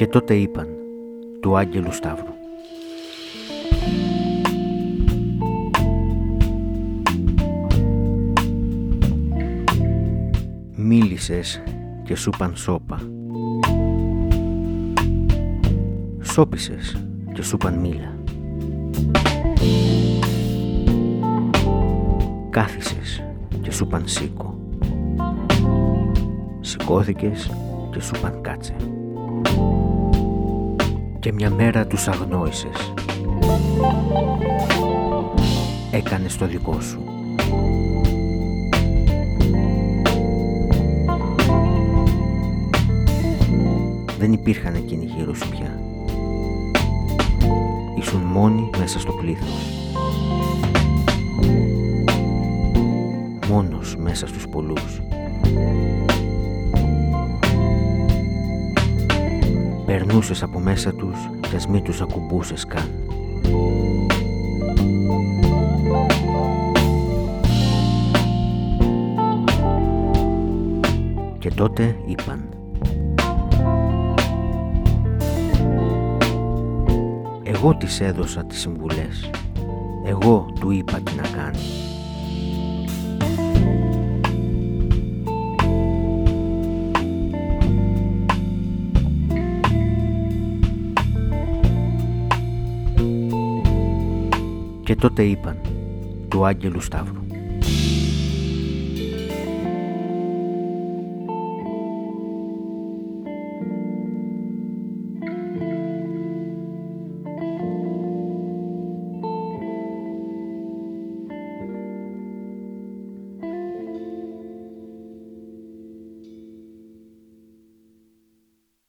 Και τότε είπαν του Άγγελου Σταύρου. Μίλησες και σου παν σώπα. Σώπησες και σου παν μίλα. Κάθισες και σου παν σήκω. Σηκώθηκες και σου παν κάτσε. Και μια μέρα τους αγνόησες. Έκανες το δικό σου. Δεν υπήρχαν εκείνοι γύρω σου πια. Ήσουν μόνοι μέσα στο πλήθος. Μόνος μέσα στους πολλούς. Περνούσες από μέσα τους και ας μην τους ακουμπούσες καν. Και τότε είπαν Εγώ της έδωσα τις συμβουλές. Εγώ του είπα τι να κάνει. Και τότε είπαν του Άγγελου Σταύρου.